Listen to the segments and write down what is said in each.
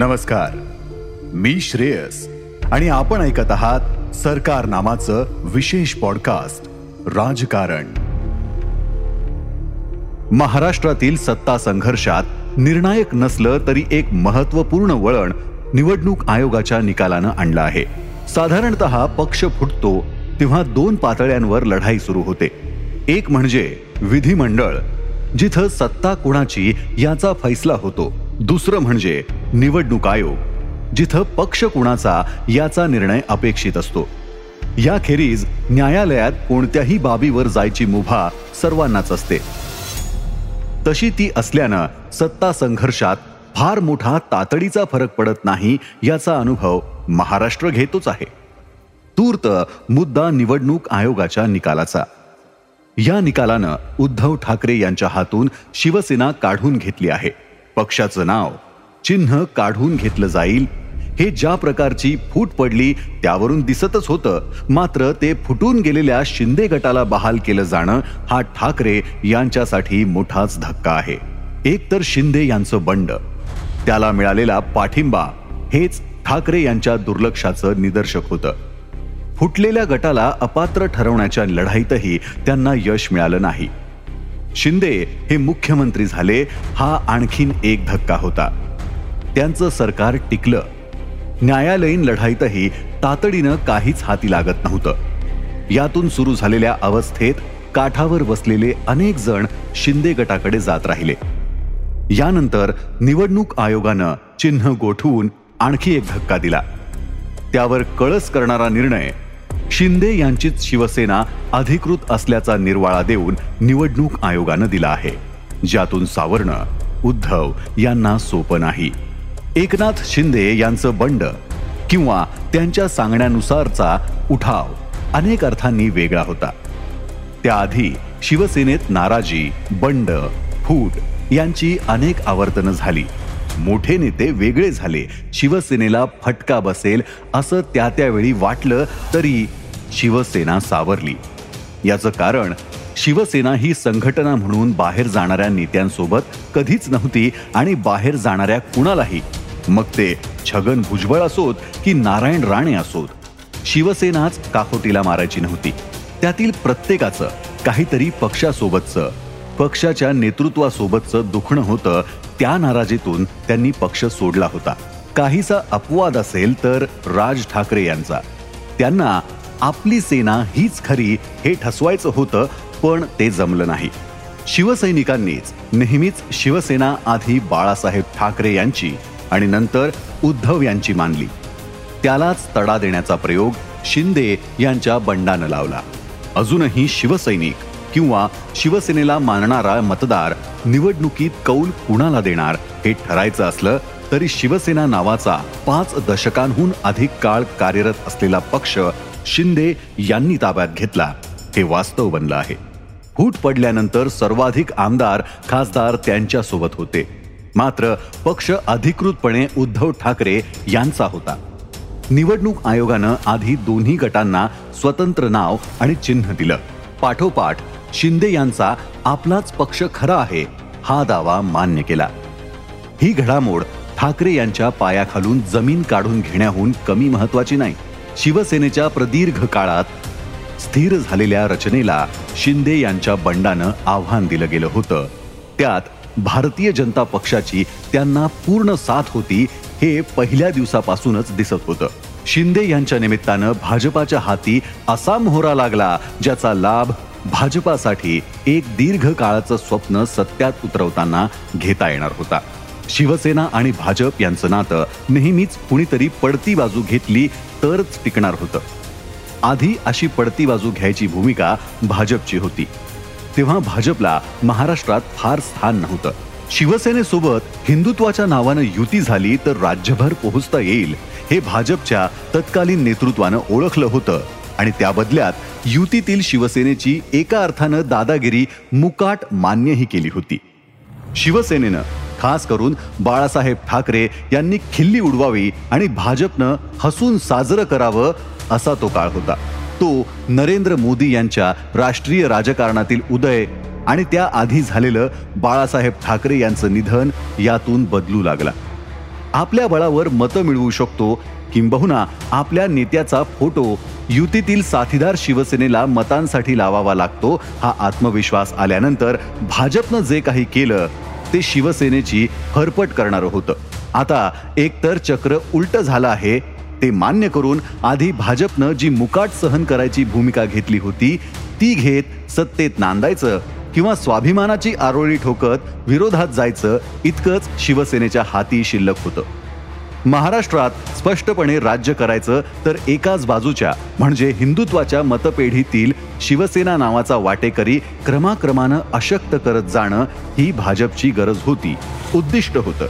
नमस्कार. मी श्रेयस आणि आपण ऐकत आहात सरकार नामाचं विशेष पॉडकास्ट राजकारण. महाराष्ट्रातील सत्ता संघर्षात निर्णायक नसलं तरी एक महत्त्वपूर्ण वळण निवडणूक आयोगाच्या निकालानं आणलं आहे. साधारणत पक्ष फुटतो तेव्हा दोन पातळ्यांवर लढाई सुरू होते. एक म्हणजे विधिमंडळ जिथं सत्ता कुणाची याचा फैसला होतो. दुसरं म्हणजे निवडणूक आयोग जिथं पक्ष कुणाचा याचा निर्णय अपेक्षित असतो. याखेरीज न्यायालयात कोणत्याही बाबीवर जायची मुभा सर्वांनाच असते. तशी ती असल्यानं सत्ता संघर्षात फार मोठा तातडीचा फरक पडत नाही याचा अनुभव महाराष्ट्र घेतोच आहे. तूर्त मुद्दा निवडणूक आयोगाच्या निकालाचा. या निकालानं उद्धव ठाकरे यांच्या हातून शिवसेना काढून घेतली आहे. पक्षाचं नाव चिन्ह काढून घेतलं जाईल. हे ज्या प्रकारची फूट पडली त्यावरून दिसतच होतं. मात्र ते फुटून गेलेल्या शिंदे गटाला बहाल केलं जाणं हा ठाकरे यांच्यासाठी मोठाच धक्का आहे. एकतर शिंदे यांचं बंड त्याला मिळालेला पाठिंबा हेच ठाकरे यांच्या दुर्लक्षाचं निदर्शक होतं. फुटलेल्या गटाला अपात्र ठरवण्याच्या लढाईतही त्यांना यश मिळालं नाही. शिंदे हे मुख्यमंत्री झाले हा आणखीन एक धक्का होता. त्यांचं सरकार टिकलं. न्यायालयीन लढाईतही तातडीनं काहीच हाती लागत नव्हतं. यातून सुरू झालेल्या अवस्थेत काठावर बसलेले अनेक जण शिंदे गटाकडे जात राहिले. यानंतर निवडणूक आयोगानं चिन्ह गोठवून आणखी एक धक्का दिला. त्यावर कळस करणारा निर्णय शिंदे यांचीच शिवसेना अधिकृत असल्याचा निर्वाळा देऊन निवडणूक आयोगानं दिला आहे. ज्यातून सावरणं उद्धव यांना सोपं नाही. एकनाथ शिंदे यांचं बंड किंवा त्यांच्या सांगण्यानुसारचा उठाव अनेक अर्थांनी वेगळा होता. त्याआधी शिवसेनेत नाराजी बंड फूट यांची अनेक आवर्तनं झाली. मोठे नेते वेगळे झाले. शिवसेनेला फटका बसेल असं त्या त्यावेळी वाटलं तरी शिवसेना सावरली. याचं कारण शिवसेना ही संघटना म्हणून बाहेर जाणाऱ्या नेत्यांसोबत कधीच नव्हती आणि बाहेर जाणाऱ्या कुणालाही. मग ते छगन भुजबळ असोत की नारायण राणे असोत? शिवसेनाच काकोटीला मारायची नव्हती. त्यातील प्रत्येकाचं काहीतरी पक्षासोबतचं पक्षाच्या नेतृत्वासोबतचं दुखणं होतं त्या नाराजीतून त्यांनी पक्ष सोडला होता. काहीसा अपवाद असेल तर राज ठाकरे यांचा. त्यांना आपली सेना हीच खरी हे ठसवायचं होतं पण ते जमलं नाही. शिवसैनिकांनीच नेहमीच शिवसेना आधी बाळासाहेब ठाकरे यांची आणि नंतर उद्धव यांची मानली. त्यालाच तडा देण्याचा प्रयोग शिंदे यांच्या बंडानं लावला. अजूनही शिवसैनिक किंवा शिवसेनेला मानणारा मतदार निवडणुकीत कौल कुणाला देणार हे ठरायचं असलं तरी शिवसेना नावाचा पाच दशकांहून अधिक काळ कार्यरत असलेला पक्ष शिंदे यांनी ताब्यात घेतला. हे वास्तव बनलं आहे. फूट पडल्यानंतर सर्वाधिक आमदार खासदार त्यांच्यासोबत होते. मात्र पक्ष अधिकृतपणे उद्धव ठाकरे यांचा होता. निवडणूक आयोगानं आधी दोन्ही गटांना स्वतंत्र नाव आणि चिन्ह दिलं. पाठोपाठ शिंदे यांचा आपलाच पक्ष खरा आहे हा दावा मान्य केला. ही घडामोड ठाकरे यांच्या पायाखालून जमीन काढून घेण्याहून कमी महत्वाची नाही. शिवसेनेच्या प्रदीर्घ काळात स्थिर झालेल्या रचनेला शिंदे यांच्या बंडानं आव्हान दिलं गेलं होतं. त्यात भारतीय जनता पक्षाची त्यांना पूर्ण साथ होती हे पहिल्या दिवसापासूनच दिसत होतं. शिंदे यांच्या निमित्तानं भाजपाच्या हाती असा मोहरा लागला ज्याचा लाभ भाजपासाठी एक दीर्घ काळाचं स्वप्न सत्यात उतरवताना घेता येणार होता. शिवसेना आणि भाजप यांचं नातं नेहमीच कुणीतरी पडती बाजू घेतली तरच टिकणार होतं. आधी अशी पडती बाजू घ्यायची भूमिका भाजपची होती. तेव्हा भाजपला महाराष्ट्रात फार स्थान नव्हतं. शिवसेनेसोबत हिंदुत्वाच्या नावानं युती झाली तर राज्यभर पोहोचता येईल हे भाजपच्या तत्कालीन नेतृत्वानं ओळखलं होतं आणि त्या बदल्यात युतीतील शिवसेनेची एका अर्थानं दादागिरी मुकाट मान्यही केली होती. शिवसेनेनं खास करून बाळासाहेब ठाकरे यांनी खिल्ली उडवावी आणि भाजपनं हसून साजरं करावं असा तो काळ होता. तो नरेंद्र मोदी यांच्या राष्ट्रीय राजकारणातील उदय आणि त्या आधी झालेलं बाळासाहेब ठाकरे यांचं निधन यातून बदलू लागला. आपल्या बळावर मतं मिळवू शकतो किंबहुना आपल्या नेत्याचा फोटो युतीतील साथीदार शिवसेनेला मतांसाठी लावावा लागतो हा आत्मविश्वास आल्यानंतर भाजपनं जे काही केलं ते शिवसेनेची हरपट करणारं होतं. आता एकतर चक्र उलट झालं आहे ते मान्य करून आधी भाजपनं जी मुकाट सहन करायची भूमिका घेतली होती ती घेत सत्तेत नांदायचं किंवा स्वाभिमानाची आरोळी ठोकत विरोधात जायचं इतकंच शिवसेनेच्या हाती शिल्लक होतं. महाराष्ट्रात स्पष्टपणे राज्य करायचं तर एकाच बाजूच्या म्हणजे हिंदुत्वाच्या मतपेढीतील शिवसेना नावाचा वाटेकरी क्रमाक्रमानं अशक्त करत जाणं ही भाजपची गरज होती उद्दिष्ट होतं.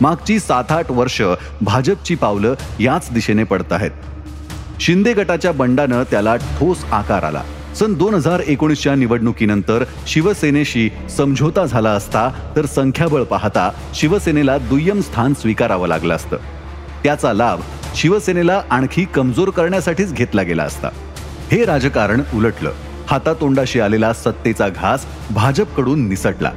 मागची सात आठ वर्ष भाजपची पावलं याच दिशेने पडत आहेत शिंदे गटाच्या बंडानं त्याला ठोस आकार आला. सन दोन हजार एकोणीसच्या निवडणुकीनंतर शिवसेनेशी समझोता झाला असता तर संख्याबळ पाहता शिवसेनेला दुय्यम स्थान स्वीकारावं लागलं असतं. त्याचा लाभ शिवसेनेला आणखी कमजोर करण्यासाठीच घेतला गेला असता. हे राजकारण उलटलं. हातातोंडाशी आलेला सत्तेचा घास भाजपकडून निसटला.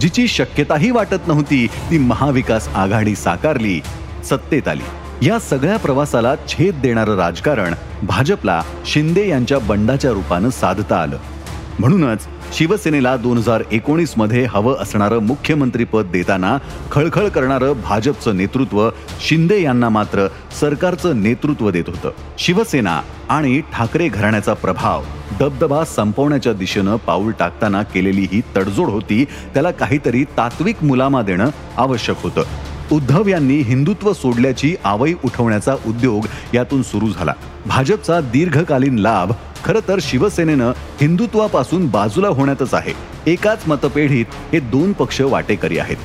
जिची शक्यताही वाटत नव्हती ती महाविकास आघाडी साकारली सत्तेत आली. या सगळ्या प्रवासाला छेद देणारं राजकारण भाजपला शिंदे यांच्या बंडाच्या रूपानं साधता आलं. म्हणूनच शिवसेनेला दोन हजार एकोणीसमध्ये हवं असणारं मुख्यमंत्रीपद देताना खळखळ करणारं भाजपचं नेतृत्व शिंदे यांना मात्र सरकारचं नेतृत्व देत होतं. शिवसेना आणि ठाकरे घराण्याचा प्रभाव दबदबा संपवण्याच्या दिशेनं पाऊल टाकताना केलेली ही तडजोड होती त्याला काहीतरी तात्विक मुलामा देणं आवश्यक होतं. उद्धव यांनी हिंदुत्व सोडल्याची आवई उठवण्याचा उद्योग यातून सुरू झाला. भाजपचा दीर्घकालीन लाभ खरं तर शिवसेनेनं हिंदुत्वापासून बाजूला होण्यातच आहे. एकाच मतपेढीत हे दोन पक्ष वाटेकरी आहेत.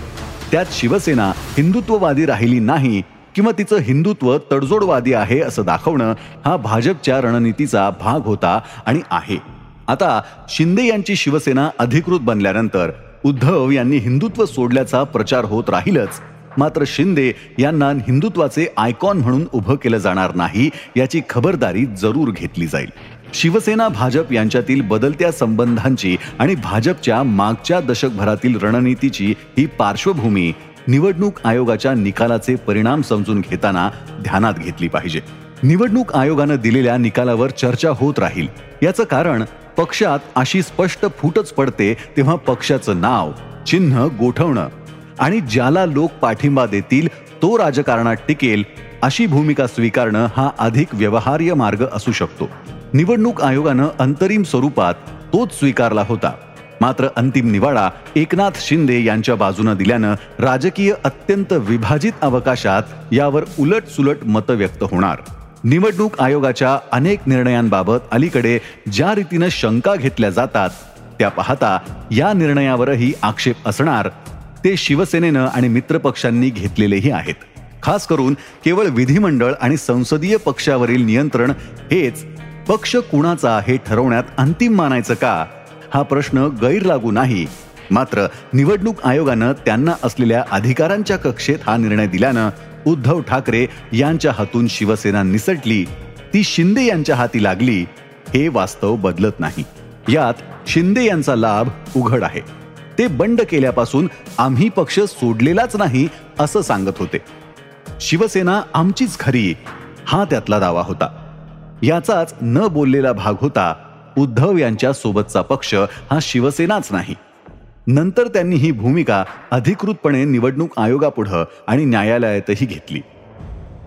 त्यात शिवसेना हिंदुत्ववादी राहिली नाही किंवा तिचं हिंदुत्व तडजोडवादी आहे असं दाखवणं हा भाजपच्या रणनीतीचा भाग होता आणि आहे. आता शिंदे यांची शिवसेना अधिकृत बनल्यानंतर उद्धव यांनी हिंदुत्व सोडल्याचा प्रचार होत राहीलच मात्र शिंदे यांना हिंदुत्वाचे आयकॉन म्हणून उभं केलं जाणार नाही याची खबरदारी जरूर घेतली जाईल. शिवसेना भाजप यांच्यातील बदलत्या संबंधांची आणि भाजपच्या मागच्या दशकभरातील रणनीतीची ही पार्श्वभूमी निवडणूक आयोगाच्या निकालाचे परिणाम समजून घेताना ध्यानात घेतली पाहिजे. निवडणूक आयोगानं दिलेल्या निकालावर चर्चा होत राहील. याचं कारण पक्षात अशी स्पष्ट फूटच पडते तेव्हा पक्षाचं नाव चिन्ह गोठवणं आणि ज्याला लोक पाठिंबा देतील तो राजकारणात टिकेल अशी भूमिका स्वीकारणं हा अधिक व्यवहार्य मार्ग असू शकतो. निवडणूक आयोगानं अंतरिम स्वरूपात तोच स्वीकारला होता. मात्र अंतिम निवाडा एकनाथ शिंदे यांच्या बाजूनं दिल्यानं राजकीय अत्यंत विभाजित अवकाशात यावर उलट सुलट मतं व्यक्त होणार. निवडणूक आयोगाच्या अनेक निर्णयांबाबत अलीकडे ज्या रीतीनं शंका घेतल्या जातात त्या पाहता या निर्णयावरही आक्षेप असणार ते शिवसेनेनं आणि मित्रपक्षांनी घेतलेलेही आहेत. खास करून केवळ विधिमंडळ आणि संसदीय पक्षावरील नियंत्रण हेच पक्ष कुणाचा हे ठरवण्यात अंतिम मानायचं का? हा प्रश्न गैर लागू नाही. मात्र निवडणूक आयोगानं त्यांना असलेल्या अधिकारांच्या कक्षेत हा निर्णय दिल्यानं उद्धव ठाकरे यांच्या हातून शिवसेना निसटली ती शिंदे यांच्या हाती लागली हे वास्तव बदलत नाही. यात शिंदे यांचा लाभ उघड आहे. ते बंड केल्यापासून आम्ही पक्ष सोडलेलाच नाही असं सांगत होते. शिवसेना आमचीच खरी हा त्यातला दावा होता. याचाच न बोललेला भाग होता उद्धव यांच्या सोबतचा पक्ष हा शिवसेनाच नाही. नंतर त्यांनी ही भूमिका अधिकृतपणे निवडणूक आयोगापुढं आणि न्यायालयातही घेतली.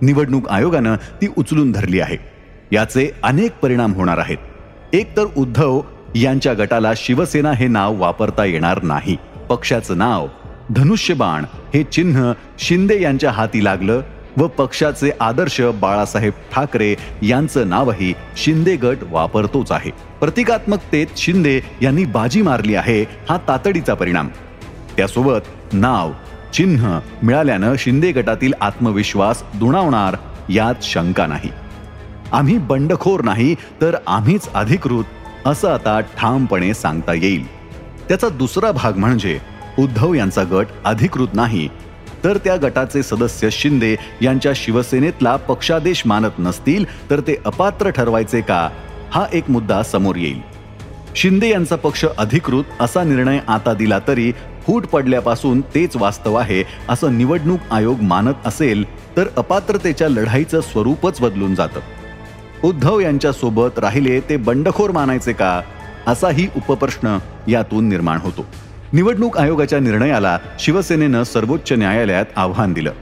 निवडणूक आयोगानं ती उचलून धरली आहे. याचे अनेक परिणाम होणार आहेत. एकतर उद्धव यांच्या गटाला शिवसेना हे नाव वापरता येणार नाही. पक्षाचं नाव धनुष्यबाण हे चिन्ह शिंदे यांच्या हाती लागलं व पक्षाचे आदर्श बाळासाहेब ठाकरे यांचं नावही शिंदे गट वापरतोच आहे. प्रतिकात्मकतेत शिंदे यांनी बाजी मारली आहे हा तातडीचा परिणाम. त्यासोबत नाव चिन्ह मिळाल्यानं शिंदे गटातील आत्मविश्वास दुणावणार यात शंका नाही. आम्ही बंडखोर नाही तर आम्हीच अधिकृत असं आता ठामपणे सांगता येईल. त्याचा दुसरा भाग म्हणजे उद्धव यांचा गट अधिकृत नाही तर त्या गटाचे सदस्य शिंदे यांच्या शिवसेनेतला पक्षादेश मानत नसतील तर ते अपात्र ठरवायचे का? हा एक मुद्दा समोर येईल. शिंदे यांचा पक्ष अधिकृत असा निर्णय आता दिला तरी फूट पडल्यापासून तेच वास्तव आहे असं निवडणूक आयोग मानत असेल तर अपात्रतेच्या लढाईचं स्वरूपच बदलून जातं. उद्धव यांच्यासोबत राहिले ते बंडखोर मानायचे का? असाही उपप्रश्न यातून निर्माण होतो. निवडणूक आयोगाच्या निर्णयाला शिवसेनेनं सर्वोच्च न्यायालयात आव्हान दिलं.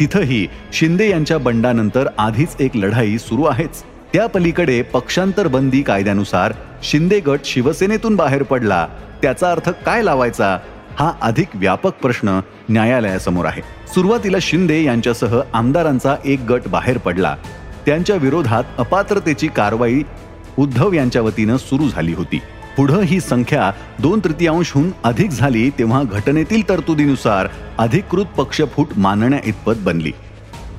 तिथंही शिंदे यांच्या बंडानंतर आधीच एक लढाई सुरू आहेच. त्या पलीकडे पक्षांतर बंदी कायद्यानुसार शिंदे गट शिवसेनेतून बाहेर पडला त्याचा अर्थ काय लावायचा? हा अधिक व्यापक प्रश्न न्यायालयासमोर आहे. सुरुवातीला शिंदे यांच्यासह आमदारांचा एक गट बाहेर पडला. त्यांच्या विरोधात अपात्रतेची कारवाई उद्धव यांच्या वतीनं सुरू झाली होती. पुढं ही संख्या दोन तृतीयांशहून अधिक झाली तेव्हा घटनेतील तरतुदीनुसार अधिकृत पक्षफूट मानण्या इतपत बनली.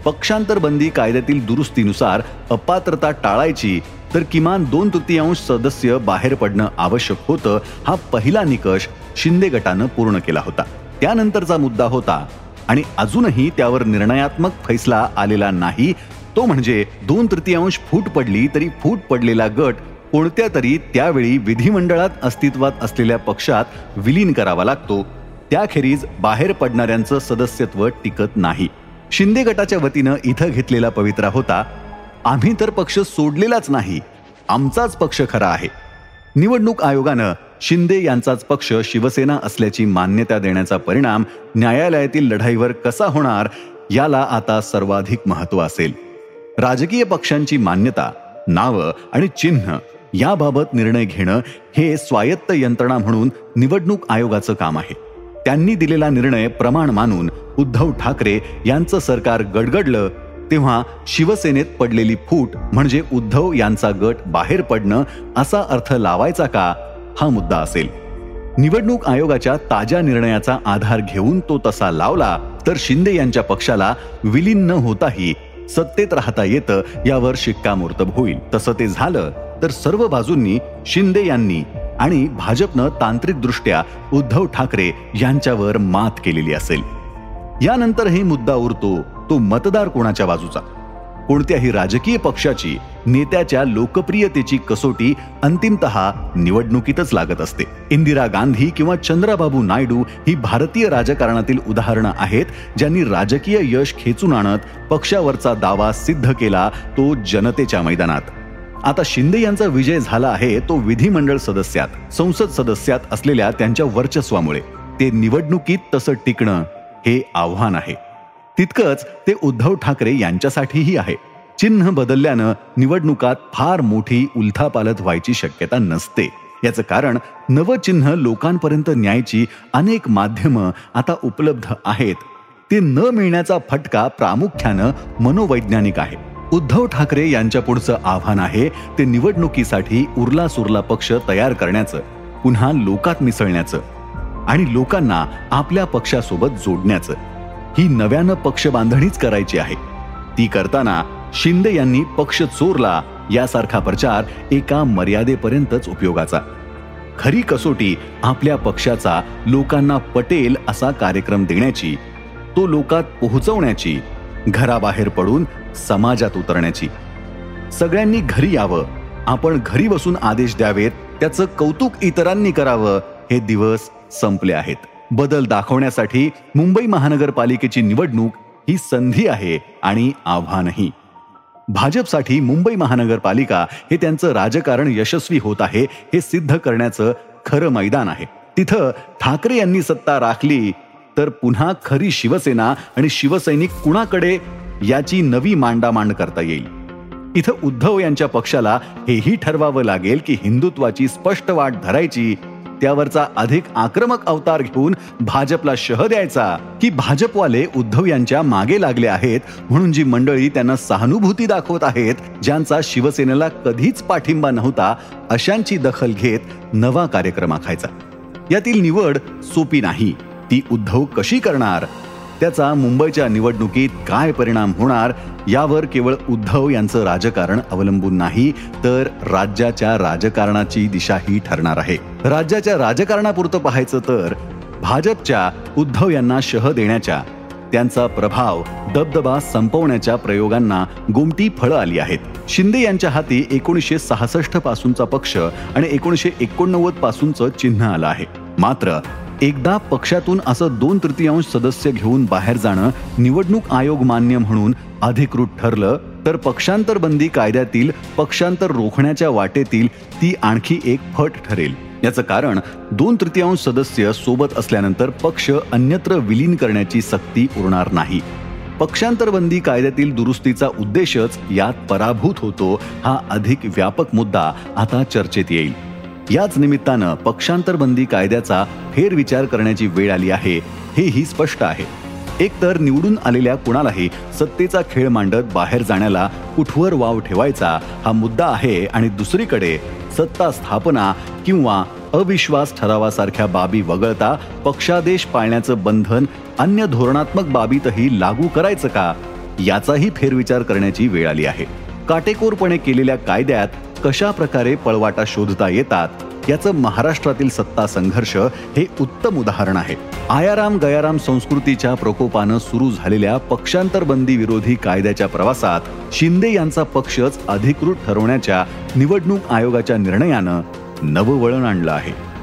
पक्षांतर बंदी कायद्यातील दुरुस्तीनुसार अपात्रता टाळायची तर किमान दोन तृतीयांश सदस्य बाहेर पडणं आवश्यक होतं हा पहिला निकष शिंदे गटानं पूर्ण केला होता. त्यानंतरचा मुद्दा होता आणि अजूनही त्यावर निर्णयात्मक फैसला आलेला नाही तो म्हणजे दोन तृतीयांश फूट पडली तरी फूट पडलेला गट कोणत्या तरी त्यावेळी विधिमंडळात अस्तित्वात असलेल्या पक्षात विलीन करावा लागतो. त्याखेरीज बाहेर पडणाऱ्यांचं सदस्यत्व टिकत नाही. शिंदे गटाच्या वतीनं इथं घेतलेला पवित्रा होता आम्ही तर पक्ष सोडलेलाच नाही आमचाच पक्ष खरा आहे. निवडणूक आयोगानं शिंदे यांचाच पक्ष शिवसेना असल्याची मान्यता देण्याचा परिणाम न्यायालयातील लढाईवर कसा होणार याला आता सर्वाधिक महत्त्व असेल. राजकीय पक्षांची मान्यता नावं आणि चिन्ह याबाबत निर्णय घेणं हे स्वायत्त यंत्रणा म्हणून निवडणूक आयोगाचं काम आहे. त्यांनी दिलेला निर्णय प्रमाण मानून उद्धव ठाकरे यांचं सरकार गडगडलं तेव्हा शिवसेनेत पडलेली फूट म्हणजे उद्धव यांचा गट बाहेर पडणं असा अर्थ लावायचा का हा मुद्दा असेल. निवडणूक आयोगाच्या ताज्या निर्णयाचा आधार घेऊन तो तसा लावला तर शिंदे यांच्या पक्षाला विलीन न होताही सत्तेत राहता येतं यावर शिक्कामोर्तब होईल. तसं ते झालं तर सर्व बाजूंनी शिंदे यांनी आणि भाजपनं तांत्रिकदृष्ट्या उद्धव ठाकरे यांच्यावर मात केलेली असेल. यानंतरही मुद्दा उरतो तो मतदार कोणाच्या बाजूचा? कोणत्याही राजकीय पक्षाची नेत्याच्या लोकप्रियतेची कसोटी अंतिमत निवडणुकीतच लागत असते. इंदिरा गांधी किंवा चंद्राबाबू नायडू ही भारतीय राजकारणातील उदाहरणं आहेत ज्यांनी राजकीय यश खेचून आणत पक्षावरचा दावा सिद्ध केला तो जनतेच्या मैदानात. आता शिंदे यांचा विजय झाला आहे तो विधिमंडळ सदस्यात संसद सदस्यात असलेल्या त्यांच्या वर्चस्वामुळे. ते निवडणुकीत तसं टिकणं हे आव्हान आहे. तितकंच ते उद्धव ठाकरे यांच्यासाठीही आहे. चिन्ह बदलल्यानं निवडणुकात फार मोठी उलथापालथ व्हायची शक्यता नसते. याचं कारण नवं चिन्ह लोकांपर्यंत न्यायची अनेक माध्यमं आता उपलब्ध आहेत. ते न मिळण्याचा फटका प्रामुख्यानं मनोवैज्ञानिक आहे. उद्धव ठाकरे यांच्या पुढचं आव्हान आहे ते निवडणुकीसाठी उरला सुरला पक्ष तयार करण्याचं पुन्हा लोकात मिसळण्याचं आणि लोकांना आपल्या पक्षासोबत जोडण्याचं. ही नव्यानं पक्ष बांधणीच करायची आहे. ती करताना शिंदे यांनी पक्ष चोरला यासारखा प्रचार एका मर्यादेपर्यंतच उपयोगाचा. खरी कसोटी आपल्या पक्षाचा लोकांना पटेल असा कार्यक्रम देण्याची तो लोकात पोहोचवण्याची घराबाहेर पडून समाजात उतरण्याची. सगळ्यांनी घरी यावं आपण घरी बसून आदेश द्यावेत त्याचं कौतुक इतरांनी करावं हे दिवस संपले आहेत. बदल दाखवण्यासाठी मुंबई महानगरपालिकेची निवडणूक ही संधी आहे आणि आव्हानही. भाजपसाठी मुंबई महानगरपालिका हे त्यांचं राजकारण यशस्वी होत आहे हे सिद्ध करण्याचं खरं मैदान आहे. तिथं ठाकरे यांनी सत्ता राखली तर पुन्हा खरी शिवसेना आणि शिवसैनिक कुणाकडे याची नवी मांडामांड करता येईल? इथं उद्धव यांच्या पक्षाला हेही ठरवावं लागेल की हिंदुत्वाची स्पष्ट वाट धरायची त्यावरचा अधिक आक्रमक अवतार घेऊन भाजपला शह द्यायचा की भाजपवाले उद्धव यांच्या मागे लागले आहेत म्हणून जी मंडळी त्यांना सहानुभूती दाखवत आहेत ज्यांचा शिवसेनेला कधीच पाठिंबा नव्हता अशांची दखल घेत नवा कार्यक्रम आखायचा. यातील निवड सोपी नाही. ती उद्धव कशी करणार? त्याचा मुंबईच्या निवडणुकीत काय परिणाम होणार? यावर केवळ उद्धव यांचं राजकारण अवलंबून नाही तर राज्याच्या राजकारणाची दिशाही ठरणार आहे. राज्याच्या राजकारणापुरतं पाहायचं तर भाजपच्या उद्धव यांना शह देण्याच्या त्यांचा प्रभाव दबदबा संपवण्याच्या प्रयोगांना गोमटी फळं आली आहेत. शिंदे यांच्या हाती एकोणीसशे सहासष्ट पासूनचा पक्ष आणि एकोणीसशे एकोणनव्वद पासूनचं चिन्ह आलं आहे. मात्र एकदा पक्षातून असं दोन तृतीयांश सदस्य घेऊन बाहेर जाणं निवडणूक आयोग मान्य म्हणून अधिकृत ठरलं तर पक्षांतर बंदी कायद्यातील पक्षांतर रोखण्याच्या वाटेतील ती आणखी एक फट ठरेल. याचं कारण दोन तृतीयांश सदस्य सोबत असल्यानंतर पक्ष अन्यत्र विलीन करण्याची सक्ती उरणार नाही. पक्षांतरबंदी कायद्यातील दुरुस्तीचा उद्देशच यात पराभूत होतो हा अधिक व्यापक मुद्दा आता चर्चेत येईल. याच निमित्तानं पक्षांतर बंदी कायद्याचा फेरविचार करण्याची वेळ आली आहे हेही स्पष्ट आहे. एकतर निवडून आलेल्या कुणालाही सत्तेचा खेळ मांडत बाहेर जाण्याला कुठवर वाव ठेवायचा हा मुद्दा आहे आणि दुसरीकडे सत्ता स्थापना किंवा अविश्वास ठरावासारख्या बाबी वगळता पक्षादेश पाळण्याचं बंधन अन्य धोरणात्मक बाबीतही लागू करायचं का? याचाही फेरविचार करण्याची वेळ आली आहे. काटेकोरपणे केलेल्या कायद्यात कशा प्रकारे पळवाटा शोधता येतात याचं महाराष्ट्रातील सत्ता संघर्ष हे उत्तम उदाहरण आहे. आयाराम गयाराम संस्कृतीच्या प्रकोपानं सुरू झालेल्या पक्षांतरबंदी विरोधी कायद्याच्या प्रवासात शिंदे यांचा पक्षच अधिकृत ठरवण्याच्या निवडणूक आयोगाच्या निर्णयानं नववळण आणलं आहे.